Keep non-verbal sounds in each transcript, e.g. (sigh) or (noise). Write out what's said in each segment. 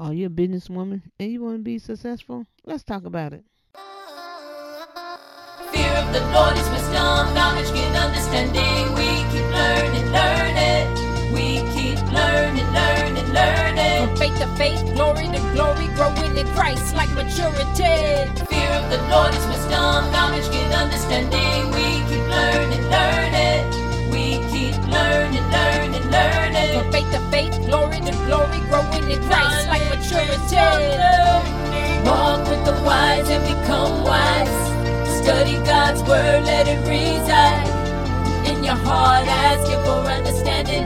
Oh, Are you a businesswoman and you want to be successful? Let's talk about it. Fear of the Lord is wisdom, knowledge, get understanding. We keep learning, learning. We keep learning, learning, learning. From faith to faith, glory to glory, growing in Christ like maturity. Fear of the Lord is wisdom, knowledge, get understanding. We keep learning, learning. Learning, learning, learning. From faith to faith, glory to glory, growing in Christ like maturity. Walk with the wise and become wise. Study God's word, let it reside in your heart. Ask Him for understanding.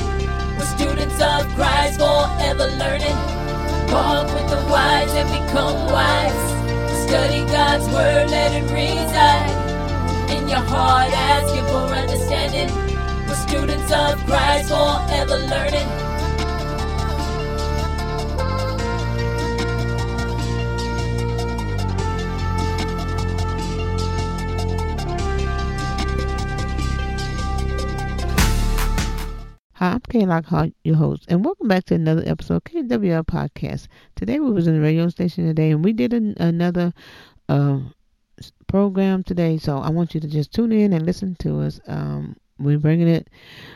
We're students of Christ, forever learning. Walk with the wise and become wise. Study God's word, let it reside in your heart. Ask Him for understanding. Students of Christ, forever learning. Hi, I'm Kay Lockhart, your host, and welcome back to another episode of KWL Podcast. Today we was in the radio station today, and we did an, another uh, program today. So I want you to just tune in and listen to us. Um, we're bringing it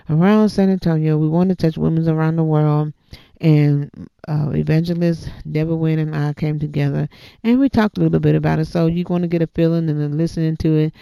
around San Antonio. We want to touch women around the world, and uh, evangelist Deborah Wynn and I came together, and we talked a little bit about it. So you're going to get a feeling and then listening to it.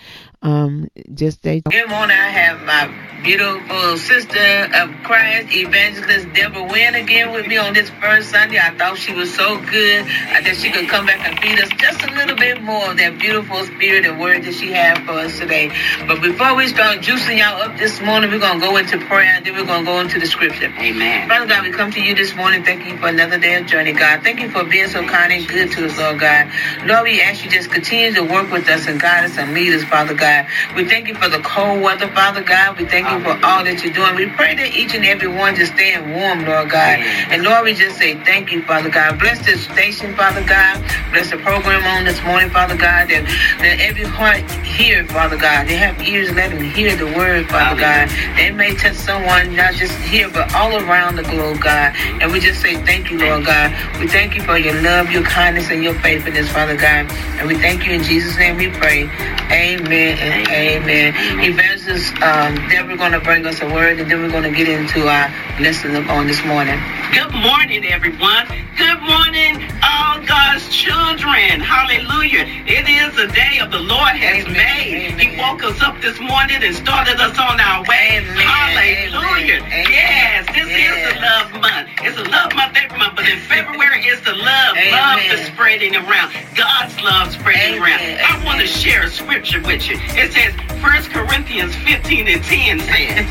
Um, just stay. Good morning. I have my beautiful sister of Christ, Evangelist Deborah Wynn, again with me on this first Sunday. I thought she was so good uh, that she could come back and feed us just a little bit more of that beautiful spirit and word that she had for us today. But before we start juicing y'all up this morning, we're going to go into prayer and then we're going to go into the scripture. Amen. Father God, we come to you this morning. Thank you for another day of journey, God. Thank you for being so kind and good to us, Lord God. Lord, we ask you just continue to work with us and guide us and lead us, Father God. We thank you for the cold weather, Father God. We thank you for all that you're doing. We pray that each and every one just staying warm, Lord God. And Lord, we just say thank you, Father God. Bless this station, Father God. Bless the program on this morning, Father God. That, that every heart hear, Father God. They have ears, let them hear the word, Father God. They may touch someone, not just here, but all around the globe, God. And we just say thank you, Lord God. We thank you for your love, your kindness, and your faithfulness, Father God. And we thank you in Jesus' name we pray. Amen and amen. Evangelist, um, then we're going to bring us a word, and then we're going to get into our lesson on this morning. Good morning, everyone. Good morning, all God's children. Hallelujah. It is a day of the Lord has Amen. made. He woke us up this morning and started us on our way. Amen. Hallelujah. Amen. Yes, this is the love month. It's a love month every month, but in February it's the love. Love Amen. is spreading around. God's love spreading Amen. around. I want to share a scripture with you. It says, 1 Corinthians 15 and 10 says,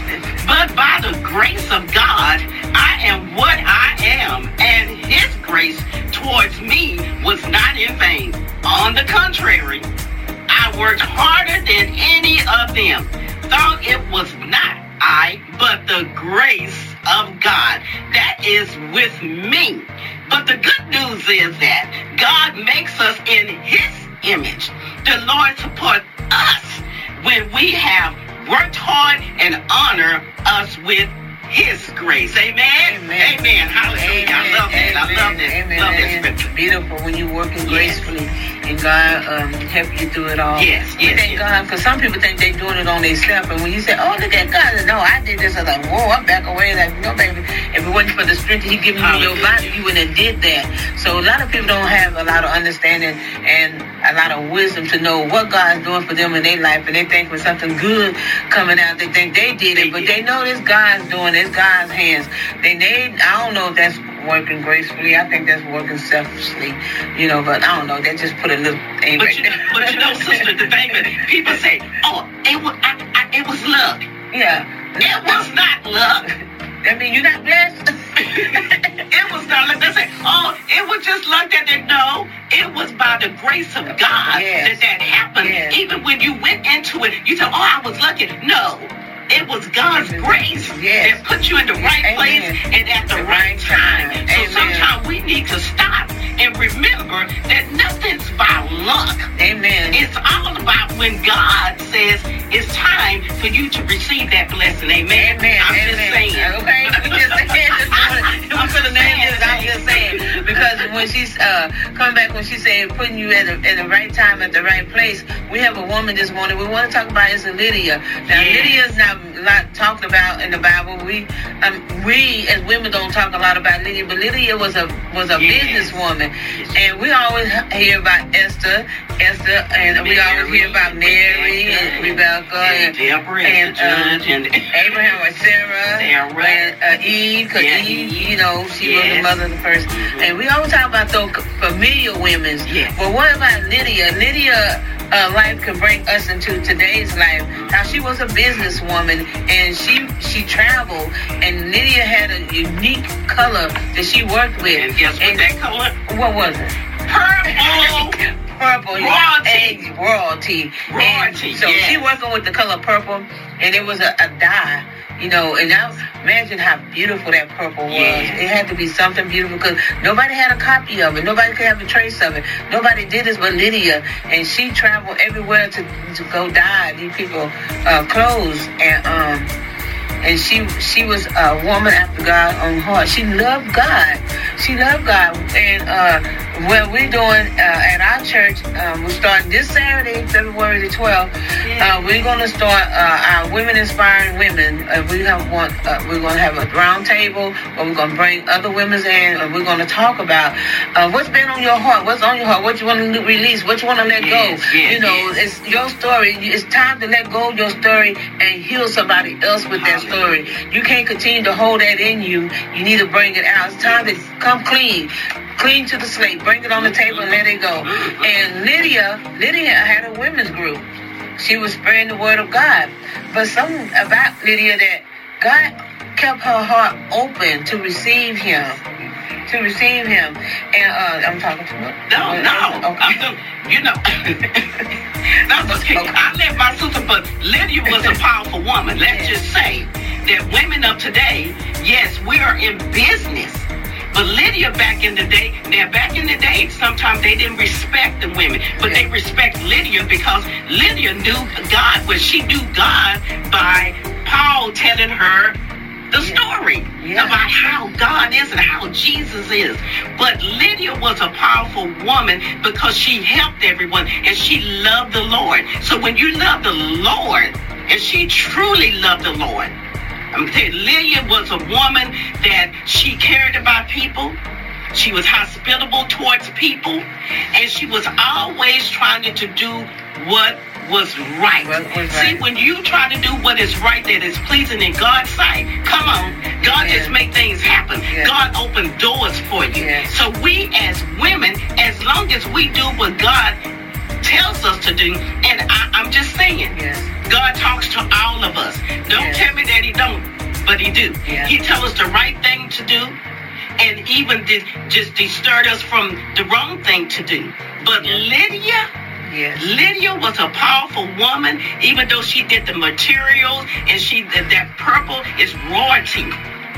But by the grace of God, I am what I am, and his grace towards me was not in vain. On the contrary, I worked harder than any of them. Thought it was not I, but the grace of God that is with me. But the good news is that God makes us in his image. The Lord supports us when we have worked hard and honor us with his grace. Amen. Amen. Amen. Hallelujah. I love that. I love that. Amen. Love Amen. scripture. Beautiful when you're working Yes. gracefully and God um, help you through it all. Yes, We yes, thank yes. God because some people think they're doing it on themselves, and when you say, "Oh, look at God," no, I did this. I'm like, "Whoa, I'm back away." Like, no, baby. If it wasn't for the strength He given you in your body, you wouldn't have did that. So a lot of people don't have a lot of understanding and a lot of wisdom to know what God's doing for them in their life, and they think when something good coming out, they think they did They it, but did. they know this God's doing. It. It's God's hands. They need. I don't know if that's working gracefully. I think that's working selfishly. You know, but I don't know. They just put a little thing But right you, know, but you know, (laughs) sister, the thing is, people say, "Oh, it was, I, I, it was luck." yeah. It was not luck. That mean you're not blessed. (laughs) it was not luck. They say, "Oh, it was just luck that they no." It was by the grace of God Yes. that that happened. Yes. Even when you went into it, you said, "Oh, I was lucky." No. It was God's grace Yes. that put you in the right Amen. place and at the The right right time. time. So Amen. sometimes we need to stop and remember that nothing's by luck. Amen. It's all about when God says it's time for you to receive that blessing. Amen. Amen. I'm Amen. (laughs) just saying. Okay. We (laughs) just saying this morning. I'm this. I'm just saying because when she's uh, coming back, when she said putting you at the, at the right time at the right place, we have a woman this morning. We want to talk about is Lydia. Now Yes. Lydia is not a lot talked about in the Bible. We um, we as women don't talk a lot about Lydia, but Lydia was a was a Yes. businesswoman, and we always hear about Esther, Esther, and we always hear about Mary and Rebecca and and, Deborah and, and and Abraham or Sarah, (laughs) Sarah. and uh, Eve, because Yeah, Eve, you know, she was the mother of the 1st Mhm. And we always talk about those familiar women. Yes. But what about Lydia? Lydia uh, life can bring us into today's life. Now she was a businesswoman and she she traveled, and Lydia had a unique color that she worked with. and guess what And that color? what was it? Purple. purple. Royalty. Royalty. Royalty, And so she working with the color purple, and it was a, a dye. You know, and now imagine how beautiful that purple was. Yes. It had to be something beautiful because nobody had a copy of it. Nobody could have a trace of it. Nobody did this but Lydia, and she traveled everywhere to to go dye these people uh, clothes and um and she she was a woman after God on heart. She loved God. She loved God. And uh, what we're doing uh, at our church, um, we're starting this Saturday, February the 12th. Uh, we're going to start uh, our Women Inspiring Women. Uh, we have want uh, we're going to have a round table where we're going to bring other women in, and we're going to talk about uh, what's been on your heart, what's on your heart, what you want to release, what you want to let Yes, go. yes, you know, yes. it's your story. It's time to let go of your story and heal somebody else with that story. You can't continue to hold that in you. You need to bring it out. It's time to come clean. Clean to the slate. Bring it on the table and let it go. And Lydia, Lydia had a women's group. She was spreading the word of God. But something about Lydia that God kept her heart open to receive him. To receive him. And uh, I'm talking to her. No, no. Okay. I'm the, you know. (laughs) That's okay. Okay. I let my sister, but Lydia was a (laughs) powerful woman. Let's Yes. just say that women of today, yes, we are in business. But Lydia back in the day, now back in the day, sometimes they didn't respect the women, but Yeah. they respect Lydia because Lydia knew God, but she knew God by Paul telling her the Yeah. story Yeah. about how God is and how Jesus is. But Lydia was a powerful woman because she helped everyone and she loved the Lord. So when you love the Lord, and she truly loved the Lord, I'm you, Lydia was a woman that she cared about people. She was hospitable towards people, and she was always trying to do what was right. See, when you try to do what is right that is pleasing in God's sight, come on, God Yeah. just make things happen. Yeah. God open doors for you. Yeah. So we as women, as long as we do what God just deterred us from the wrong thing to do. But Lydia, Yes. Lydia was a powerful woman, even though she did the materials and she that, that purple is royalty.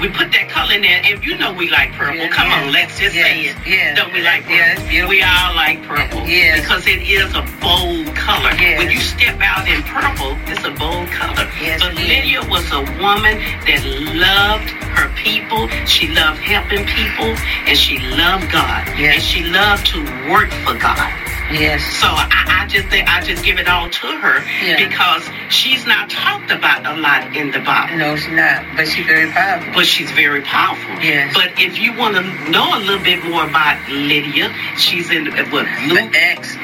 We put that color in there, and you know we like purple. Yeah, Come yeah. on, let's just say it. yeah. Don't we like purple? Yeah. We all like purple. Yes. Because it is a bold color. Yes. When you step out in purple, it's a bold color. Yes, but is. Lydia was a woman that loved her people. She loved helping people, and she loved God. Yes. And she loved to work for God. Yes. So I, I just think I just give it all to her Yeah. because she's not talked about a lot in the Bible. No, she's not. But she's very powerful. But she's very powerful. Yes. But if you want to know a little bit more about Lydia, she's in what Luke Luke Acts.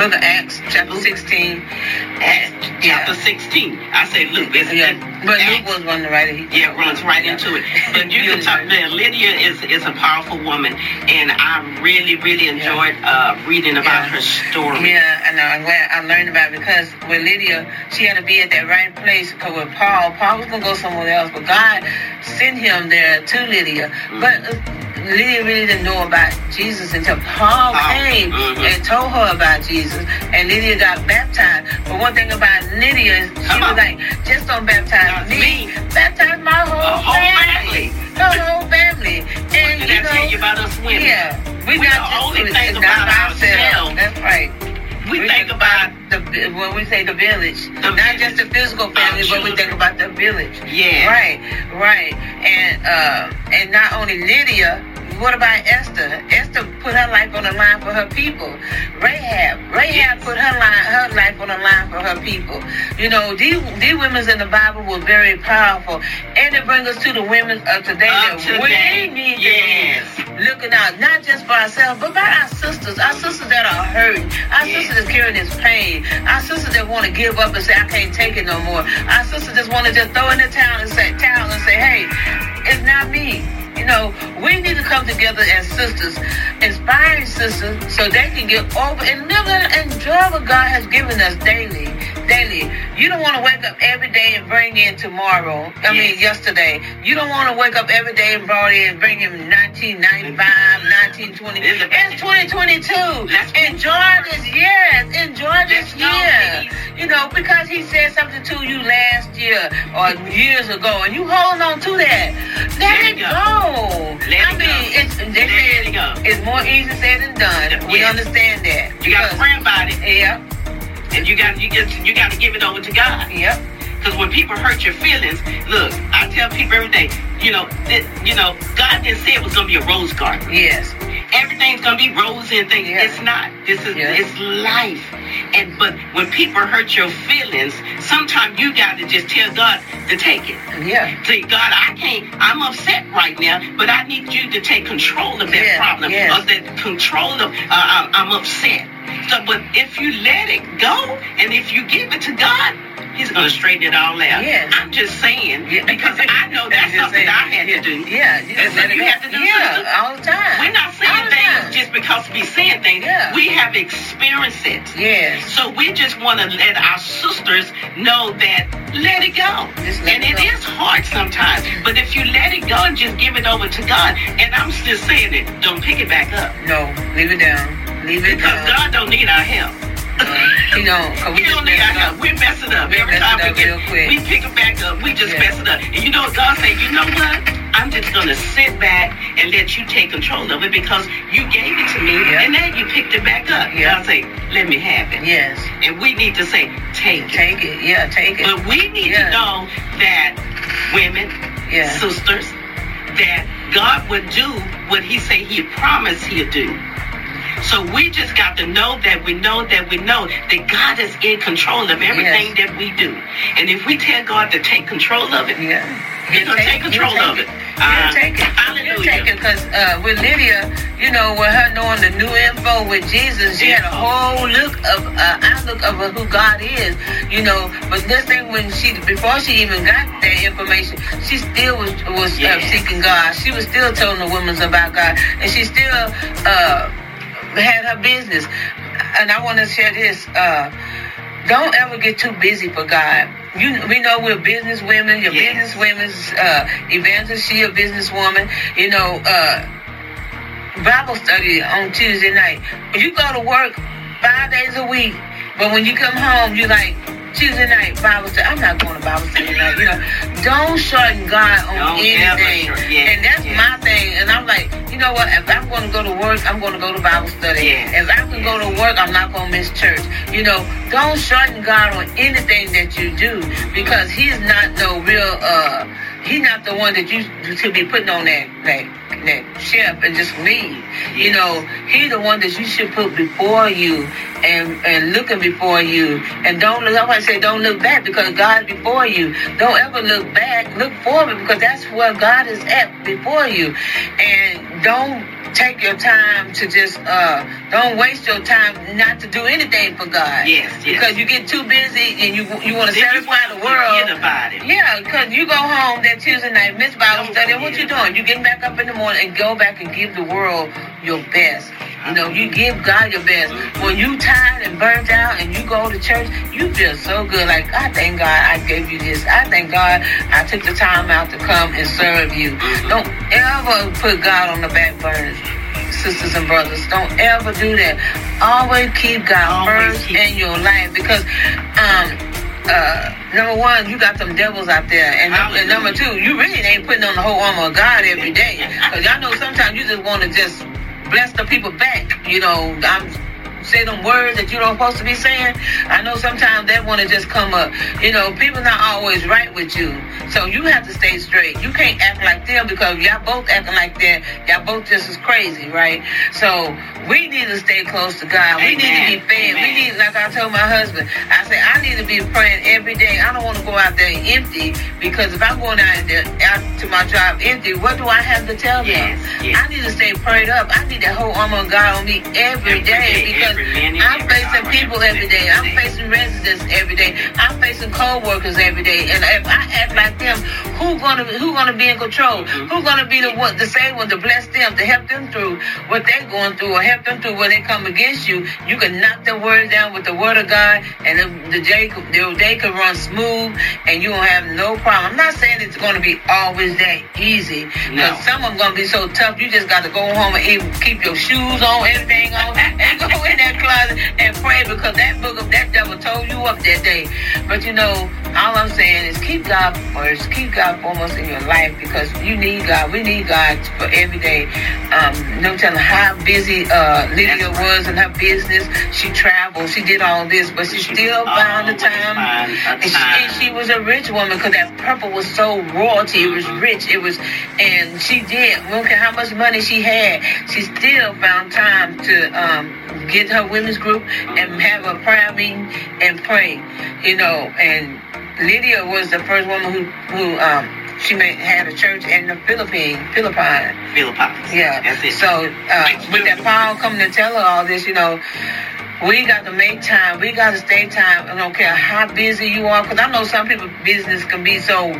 Of Acts, chapter 16. Acts chapter Yeah. 16. I say Luke. It's Yeah. But Luke was one write it. Yeah, runs right into it. But you can talk. Man, Lydia is is a powerful woman, and I really, really enjoyed uh, reading about Yeah. her story. Yeah, and I'm glad I learned about it because with Lydia, she had to be at that right place. Because with Paul, Paul was going to go somewhere else, but God sent him there to Lydia. But uh, Lydia really didn't know about Jesus until Paul came mhm. and told her about Jesus. And Lydia got baptized. But one thing about Lydia is she Come was on. like, just don't baptize me, me. baptize my whole, A whole family. family. The whole family. And, you know, tell you about us women? yeah, we We not the just only thing about ourselves. That's right. We think about the when we say the village, The not village. just the physical family, but we think about the village. Yeah. Right, right, and uh, and not only Lydia. What about Esther? Esther put her life on the line for her people. Rahab, Rahab put her line, her life on the line for her people. You know, these these women in the Bible were very powerful, and it brings us to the women of today that today, we need yes. to be looking out, not just for ourselves, but by our sisters, our sisters that are hurting, our Yes. sisters that's carrying this pain, our sisters that want to give up and say, I can't take it no more. Our sisters just want to just throw in the towel and say, towel and say, hey, it's not me. You know, we need to come together as sisters, inspiring sisters, so they can get over and live and enjoy what God has given us daily. Daily. You don't want to wake up every day and bring in tomorrow. I mean, yesterday. You don't want to wake up every day and bring in, bring in 1995, 1920. It's 2022. Let's- Enjoy this year. Enjoy this year. You know, because he said something to you last year or years ago, and you hold on to that. Let, it go. Let I mean, go. it's they Let say it go. it's more easy said than done. We understand that. You got to pray about it, Yeah. and you got you get you got to give it over to God. Yep. Because when people hurt your feelings, look, I tell people every day, you know, that, you know, God didn't say it was gonna be a rose garden. Yes. Everything's gonna be rosy and things. Yeah. It's not. This is Yeah. it's life. And but when people hurt your feelings, sometimes you got to just tell God to take it. Yeah. Say, God, I can't. I'm upset right now, but I need you to take control of that Yeah, problem yes. or that control of. Uh, I'm upset. So, but if you let it go and if you give it to God, He's gonna straighten it all out. Yes. I'm just saying Yeah. because I know that's something saying. I had yeah. to do. Yeah. You, And so let it you have to do Yeah. All the time. We're not saying the time. things just because we saying things. Yeah. We have experienced it. Yes. So we just want to let our sisters know that let it go. Let and it it go. is hard sometimes. But if you let it go and just give it over to God, and I'm still saying it, don't pick it back up. No. Leave it down. Leave it Because. God don't need our help. Uh, he don't. We He don't need our help. We mess it up. We Every mess time it we get we pick it back up. We just Yeah. mess it up. And you know what God say, you know what? I'm just gonna sit back and let you take control of it because you gave it to me Yeah. and now you picked it back up. Yeah. God say, let me have it. Yes. And we need to say, take it. Take it. Yeah. Take it. But we need Yeah. to know that women, Yeah. sisters, that God would do what He say He promised He'd do. So we just got to know that we know that we know that God is in control of everything that we do. And if we tell God to take control of it, Yeah. He's gonna take control he'll of take it. He'll Uh, take it. hallelujah. He'll take it because uh, with Lydia, you know, with her knowing the new info with Jesus, she had a whole look of uh, outlook of who God is. You know, but this thing when she before she even got that information, she still was was uh, seeking God. She was still telling the women about God, and she still uh, had her business. And I want to share this. Uh, don't ever get too busy for God. You, we know we're business women. You're Yes. business women's uh, evangelist. She a businesswoman. You know, uh, Bible study on Tuesday night. You go to work five days a week, but when you come home, you like Tuesday night Bible study. I'm not going to Bible study tonight. You know, don't shorten God on Don't anything. and that's my thing. And I'm like, you know what? If I'm going to go to work, I'm going to go to Bible study. If I can go to work, I'm not going to miss church. You know, don't shorten God on anything that you do because He's not no real. uh He's not the one that you should be putting on that that that ship and just leave. You know, He's the one that you should put before you and and looking before you. And don't look. I say don't look back because God's before you. Don't ever look back. Look forward because that's where God is at before you. And don't take your time to just uh don't waste your time not to do anything for God. Yes, yes. Because you get too busy and you you want to satisfy the world. About it. Yeah, because you go home that Tuesday night, miss Bible Don't study, what you doing? You getting back up in the morning and go back and give the world your best. You know, you give God your best. When you tired and burnt out and you go to church, you feel so good. Like, I thank God I gave you this. I thank God I took the time out to come and serve you. Don't ever put God on the back burner, sisters and brothers. Don't ever do that. Always keep God Always first keep- in your life because um uh number one, you got them devils out there, and, and number two, you really ain't putting on the whole armor of God every day. Cause y'all know sometimes you just want to just bless the people back. You know, I'm say them words that you don't supposed to be saying. I know sometimes that want to just come up. You know, people not always right with you. So you have to stay straight. You can't act like them because y'all both acting like that. Y'all both just as crazy, right? So we need to stay close to God. We need to be Amen. fed. We need, like I told my husband, I said, I need to be praying every day. I don't want to go out there empty because if I'm going out there out to my job empty, what do I have to tell Yes, them? yes. I need to stay prayed up. I need that whole armor of God on me every Every day day, because I'm facing people every day. I'm facing residents every day. I'm facing co-workers every day. And if I act like them, who gonna who gonna be in control? Who gonna be the one the same one to bless them, to help them through what they're going through or help them through when they come against you? You can knock the word down with the word of God and the, the day could- the day can run smooth and you won't have no problem. I'm not saying it's gonna be always that easy. No. Because some of them gonna be so tough you just gotta go home and keep your shoes on, everything on, and go in that closet and pray because that book of that devil told you up that day. But you know, all I'm saying is keep God first, keep God foremost in your life because you need God. We need God for every day. Um, no telling how busy uh, Lydia was in her business. She traveled, she did all this, but she, She still found the time. find And she, and she was a rich woman because that purple was so royalty. It was Mhm. rich. It was, and she did. We don't how much money she had. She still found time to um, get her women's group and have a prayer meeting and pray. You know, and Lydia was the first woman who who um, she made, had a church in the Philippines, Philippines. Philippines. Yeah. That's it. So uh, with that Paul coming to tell her all this, you know, we got to make time. We got to stay time. I don't care how busy you are, because I know some people business can be so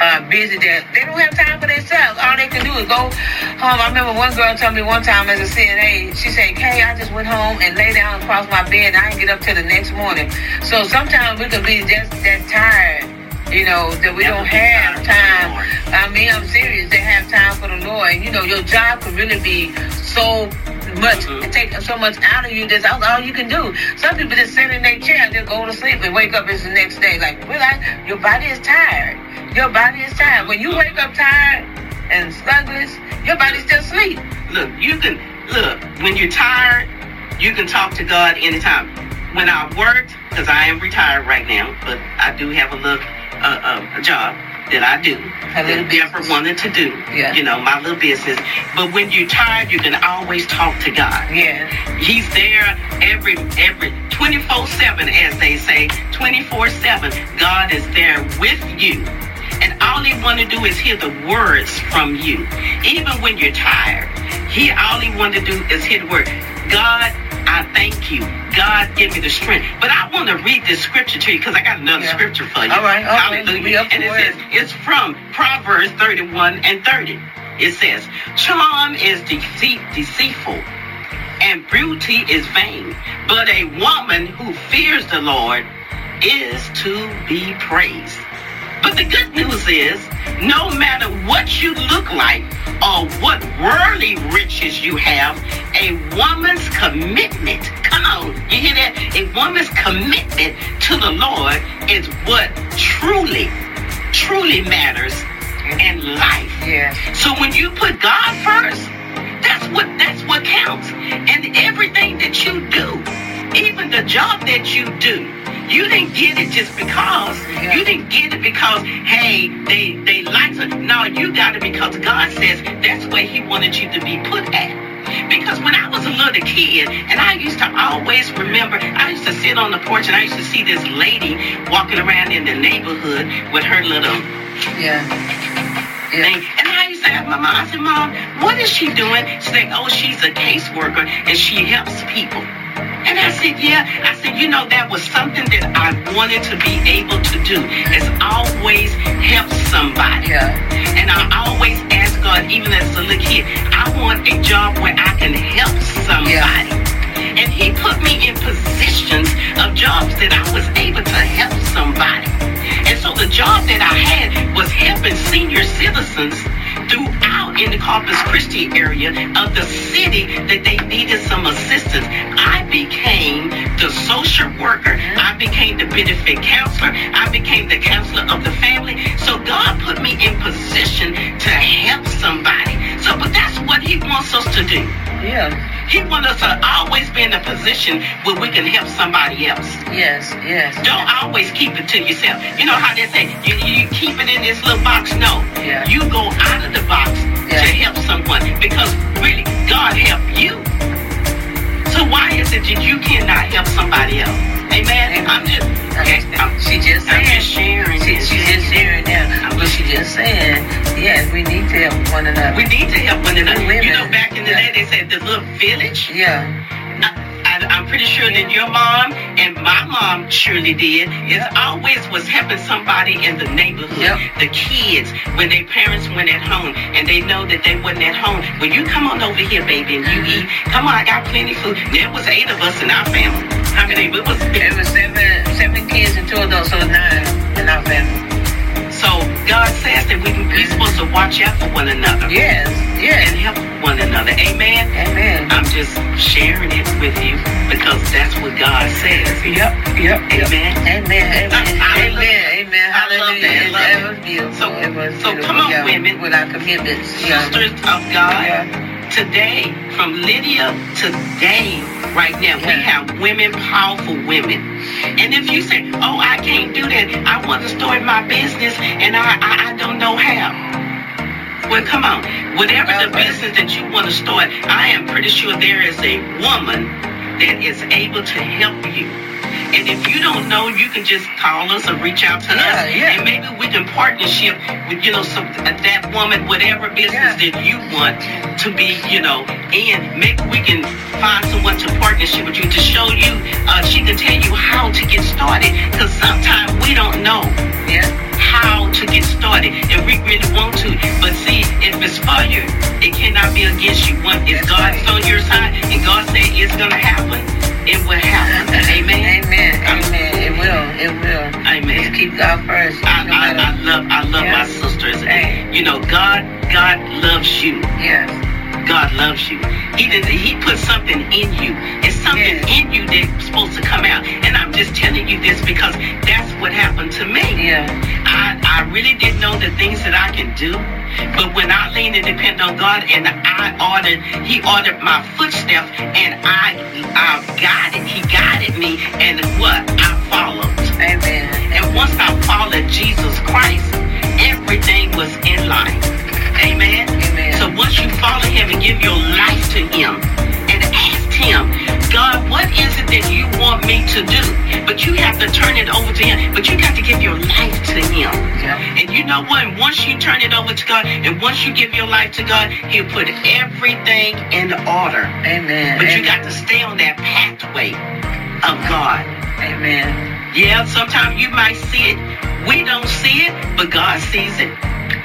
uh, busy that they don't have time for themselves. All they can do is go home. I remember one girl told me one time as a CNA, she said, "Kay, I just went home and lay down across my bed. And I didn't get up till the next morning." So sometimes we can be just that tired. You know, that we don't have tired for the time. I mean, I'm serious. They have time for the Lord. And, you know, your job could really be so much, Mhm. take so much out of you. That's all, you can do. Some people just sit in their chair, just go to sleep and wake up. It's the next day. Like, realize Your body is tired. Your body is tired. When you wake up tired and sluggish, your body's still asleep. Look, you can look when you're tired. You can talk to God anytime. When I worked, because I am retired right now, but I do have a little uh, uh, a job that I do. That Deborah wanted to do. Yeah. You know, my little business. But when you're tired, you can always talk to God. Yeah. He's there every every 24/7 as they say. 24/7. God is there with you. And all he want to do is hear the words from you. Even when you're tired. He all he want to do is hear the word. God, I thank you. God, give me the strength. But I want to read this scripture to you because I got another Yeah. scripture for you. All right, okay. Hallelujah. And it says, it's from Proverbs 31 and 30. It says, Charm is deceit, deceitful, and beauty is vain. But a woman who fears the Lord is to be praised. But the good news is, no matter what you look like or what worldly riches you have, a woman's commitment, come on, you hear that? A woman's commitment to the Lord is what truly, truly matters in life. Yeah. So when you put God first, that's what that's what counts. And everything that you do, even the job that you do, you didn't get it just because. Yeah. You didn't get it because hey, they they like it. No, you got it because God says that's where He wanted you to be put at. Because when I was a little kid, and I used to always remember, I used to sit on the porch and I used to see this lady walking around in the neighborhood with her little Yeah. Yeah. thing. And I used to ask my mom, I said, Mom, what is she doing? She said, Oh, she's a caseworker and she helps people. And I said, Yeah. I said, you know, that was something that I wanted to be able to do. Is always help somebody. Yeah. And I always ask God, even as a little kid, I want a job where I can help somebody. And he put me in positions of jobs that I was able to help somebody. And so the job that I had was helping senior citizens throughout in the Corpus Christi area of the city that they needed some assistance. I became the social worker. I became the benefit counselor. I became the counselor of the family. So God put me in position to help somebody. So but that's what he wants us to do. Yeah. He wants us to always be in a position where we can help somebody else. Yes. Yes. Don't always keep it to yourself. You know how they say, you, you keep it in this little box? No. Yeah. You go out of the box Yeah. to help someone because really, God helped you. So why is it that you cannot help somebody else? Amen. I'm just, okay, I'm, She just I'm just sharing. She, this. she just sharing now. But she just saying, yes, we need to help one another. We need to help one another. Women. You know, back in the Yeah. day, they said the little village. yeah. I, I'm pretty sure that your mom and my mom surely did. It always was helping somebody in the neighborhood. Yep. The kids, when their parents went at home and they know that they wasn't at home. When you come on over here, baby, and you eat, come on, I got plenty of food. There was eight of us in our family. How many? It was It was seven, seven kids and two adults, so nine in our family. God says that we we're supposed to watch out for one another Yes. Yes. and help one another. Amen. Amen. I'm just sharing it with you because that's what God says. Yep. Yep. Amen. Amen. Amen. Amen. Amen. I love Hallelujah. I love That that. was beautiful. So- so come on, women. With our commitments. Sisters of God, today, from Lydia to today, right now, we have women, powerful women. And if you say, oh, I can't do that, I want to start my business and I, I, I don't know how. Well, come on. Whatever the business that you want to start, I am pretty sure there is a woman that is able to help you. And if you don't know, you can just call us or reach out to Yeah, us, yeah. and maybe we can partnership with you know some that woman, whatever business Yeah. that you want to be, you know, and maybe we can find someone to partnership with you to show you. Uh, she can tell you how to get started, because sometimes we don't know Yeah. How to get started, and we really want to. But see, if it's for you, it cannot be against you. One, if God's on your side and God said it's gonna happen, it will happen. Amen. Amen. Amen. Uh, it will. It will. Amen. Just keep God first. I, no I, I love I love Yeah. my sisters. Hey. You know, God God loves you. Yes. God loves you. He did He put something in you. It's something Yes. in you that's supposed to come out. And I'm just telling you this because that's what happened to me. Yeah. I, I really didn't know the things that I can do. But when I leaned and depend on God and I ordered, He ordered my footsteps and I I guided, He guided me and what? I followed. Amen. And once I followed Jesus Christ, everything was in line. Amen. Amen. So once you follow him and give your life to him and ask him, God, what is it that you want me to do? But you have to turn it over to him. But you got to give your life to him. Yeah. And you know what? Once you turn it over to God and once you give your life to God, he'll put everything in order. Amen. But you got to stay on that pathway of God. Amen. Yeah, sometimes you might see it. We don't see it, but God sees it.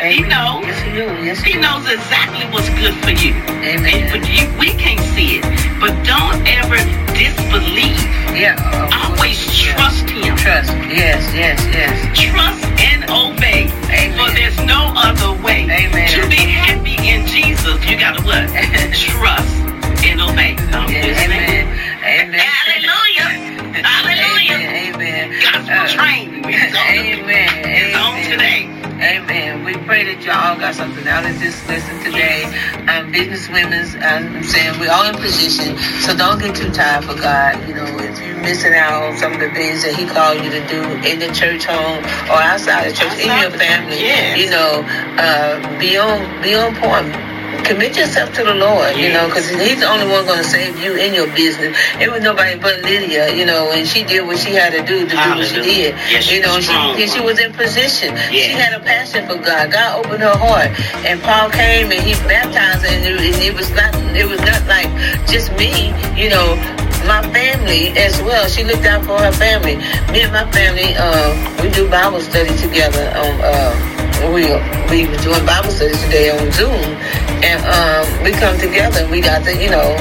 He knows. Yes, he do. Yes, He knows exactly what's good for you. And Amen. for you, we can't see it. But don't ever disbelieve. Yeah. Always yeah. trust him. Trust. Yes. Yes. Yes. Trust and obey. Amen. For there's no other way. Amen. To be happy in Jesus, you gotta what? (laughs) Trust and obey. I'm amen. Amen. Gospel Uh, train. On- Amen. It's on Amen. today. Amen. We pray that y'all got something out of this lesson today. Um, business women's, I'm saying we're all in position, so don't get too tired for God. You know, if you're missing out on some of the things that He called you to do in the church home or outside the church, in your family, yes. you know, uh, be on be on point. Commit yourself to the Lord, you know, because He's the only one going to save you in your business. It was nobody but Lydia, you know, and she did what she had to do to do what she did. Yes, she you know, she, and she was in position. She Yes. had a passion for God. God opened her heart, and Paul came and he baptized her, and it, and it was not it was not like just me, you know. My family as well. She looked out for her family. Me and my family, uh, we do Bible study together. On uh, we we were doing Bible study today on Zoom, and um, we come together. We got to you know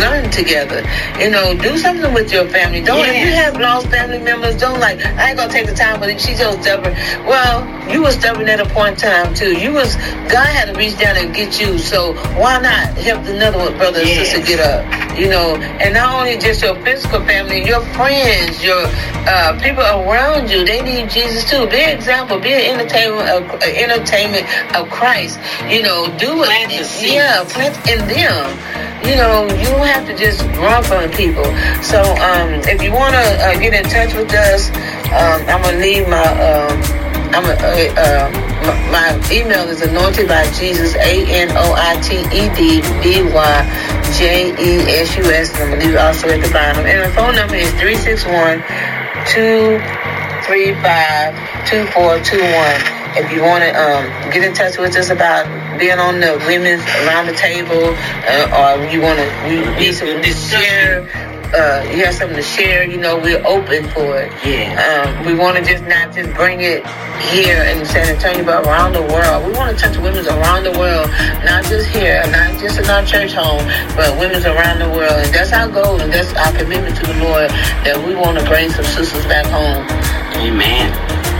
learn together. You know, do something with your family. Don't if you have lost family members, don't like I ain't gonna take the time, but she's so stubborn. Well, you were stubborn at a point in time too. You was God had to reach down and get you. So why not help another one, brother and Yes. sister get up? You know, and not only just your physical family, your friends, your uh, people around you, they need Jesus too. Be an example. Be an entertainment of uh, entertainment of Christ. You know, do it. Plant. Yeah, plant in them. You know, you don't have to just run from people. So, um, if you want to uh, get in touch with us, um, I'm gonna leave my um, I'm uh, uh, my, my email is anointed by Jesus A N O I T E D B Y J E S U S. I'm gonna leave also at the bottom. And the phone number is 361 235 2421 if you want to um, get in touch with us about being on the women's around the table, uh, or you want to we need some to share, uh, you have something to share, you know, we're open for it. Yeah. Um, we want to just not just bring it here in San Antonio, but around the world. We want to touch women around the world, not just here, not just in our church home, but women around the world. And that's our goal, and that's our commitment to the Lord, that we want to bring some sisters back home. Amen.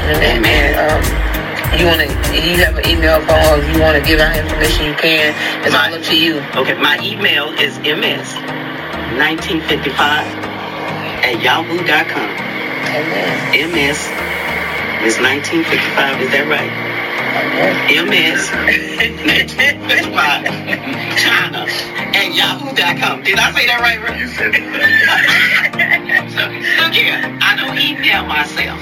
Amen. and, um, you want to, you have an email phone, you want to give out information, you can. It's all up to you. Okay, my email is ms1955 at yahoo.com. Amen. ms is 1955, is that right? Amen. ms 1955 (laughs) China yahoo.com. Did I say that right, bro? You said it. (laughs) so, look here, I don't email myself.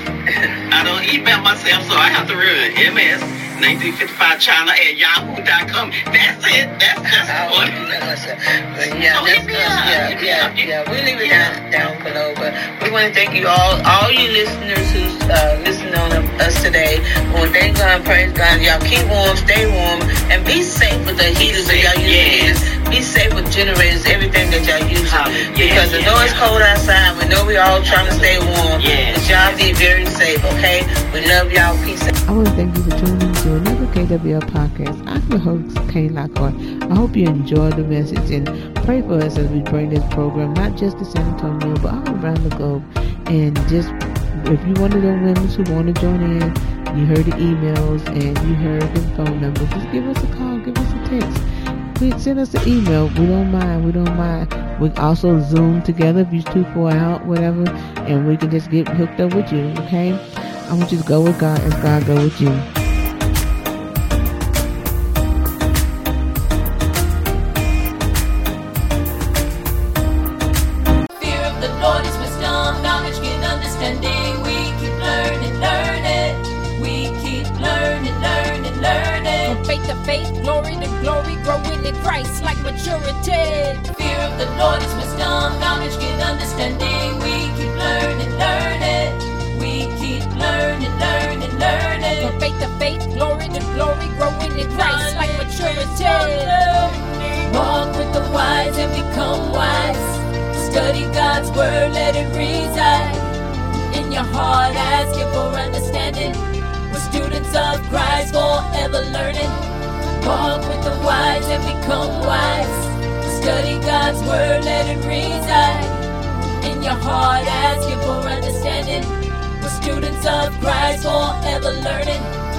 I don't email myself, so I have to remember ms 1955 China at yahoo.com. That's it. That's that's I what. don't know myself. But yeah, Oh, that's us. Yeah, yeah, up. yeah. We leave it Yeah. down down below, but we want to thank you all, all you listeners who's uh, listening on us today. We want to thank God, praise God. Y'all keep warm, stay warm, and be safe with the heaters that y'all use. Yes. Be safe with generators, everything that y'all use. Hallelujah. Because I Yes, know yes, it's yes. cold outside. We know we all trying to stay warm. Yeah. But y'all be very safe, okay? We love y'all. Peace. out. I want to thank you for tuning in to another KWL podcast. I'm your host, Kay Lockhart. I hope you enjoyed the message and pray for us as we bring this program not just to San Antonio, but all around the globe. And just if you one of those women who want to join in, you heard the emails and you heard the phone number, just give us a call, give us a text. Please send us an email. We don't mind. We don't mind. We also Zoom together if you too far out, whatever, and we can just get hooked up with you. Okay. I want you to go with God as God go with you. Fear of the Lord is wisdom, knowledge, get understanding. We keep learning, learning. We keep learning, learning, learning. From faith to faith, glory to glory, growing in Christ like maturity. Walk with the wise and become wise. Study God's word, let it reside in your heart. Ask Him for understanding. We're students of Christ, forever learning. Walk with the wise and become wise. Study God's word, let it reside in your heart. Ask Him for understanding. We're students of Christ, forever learning.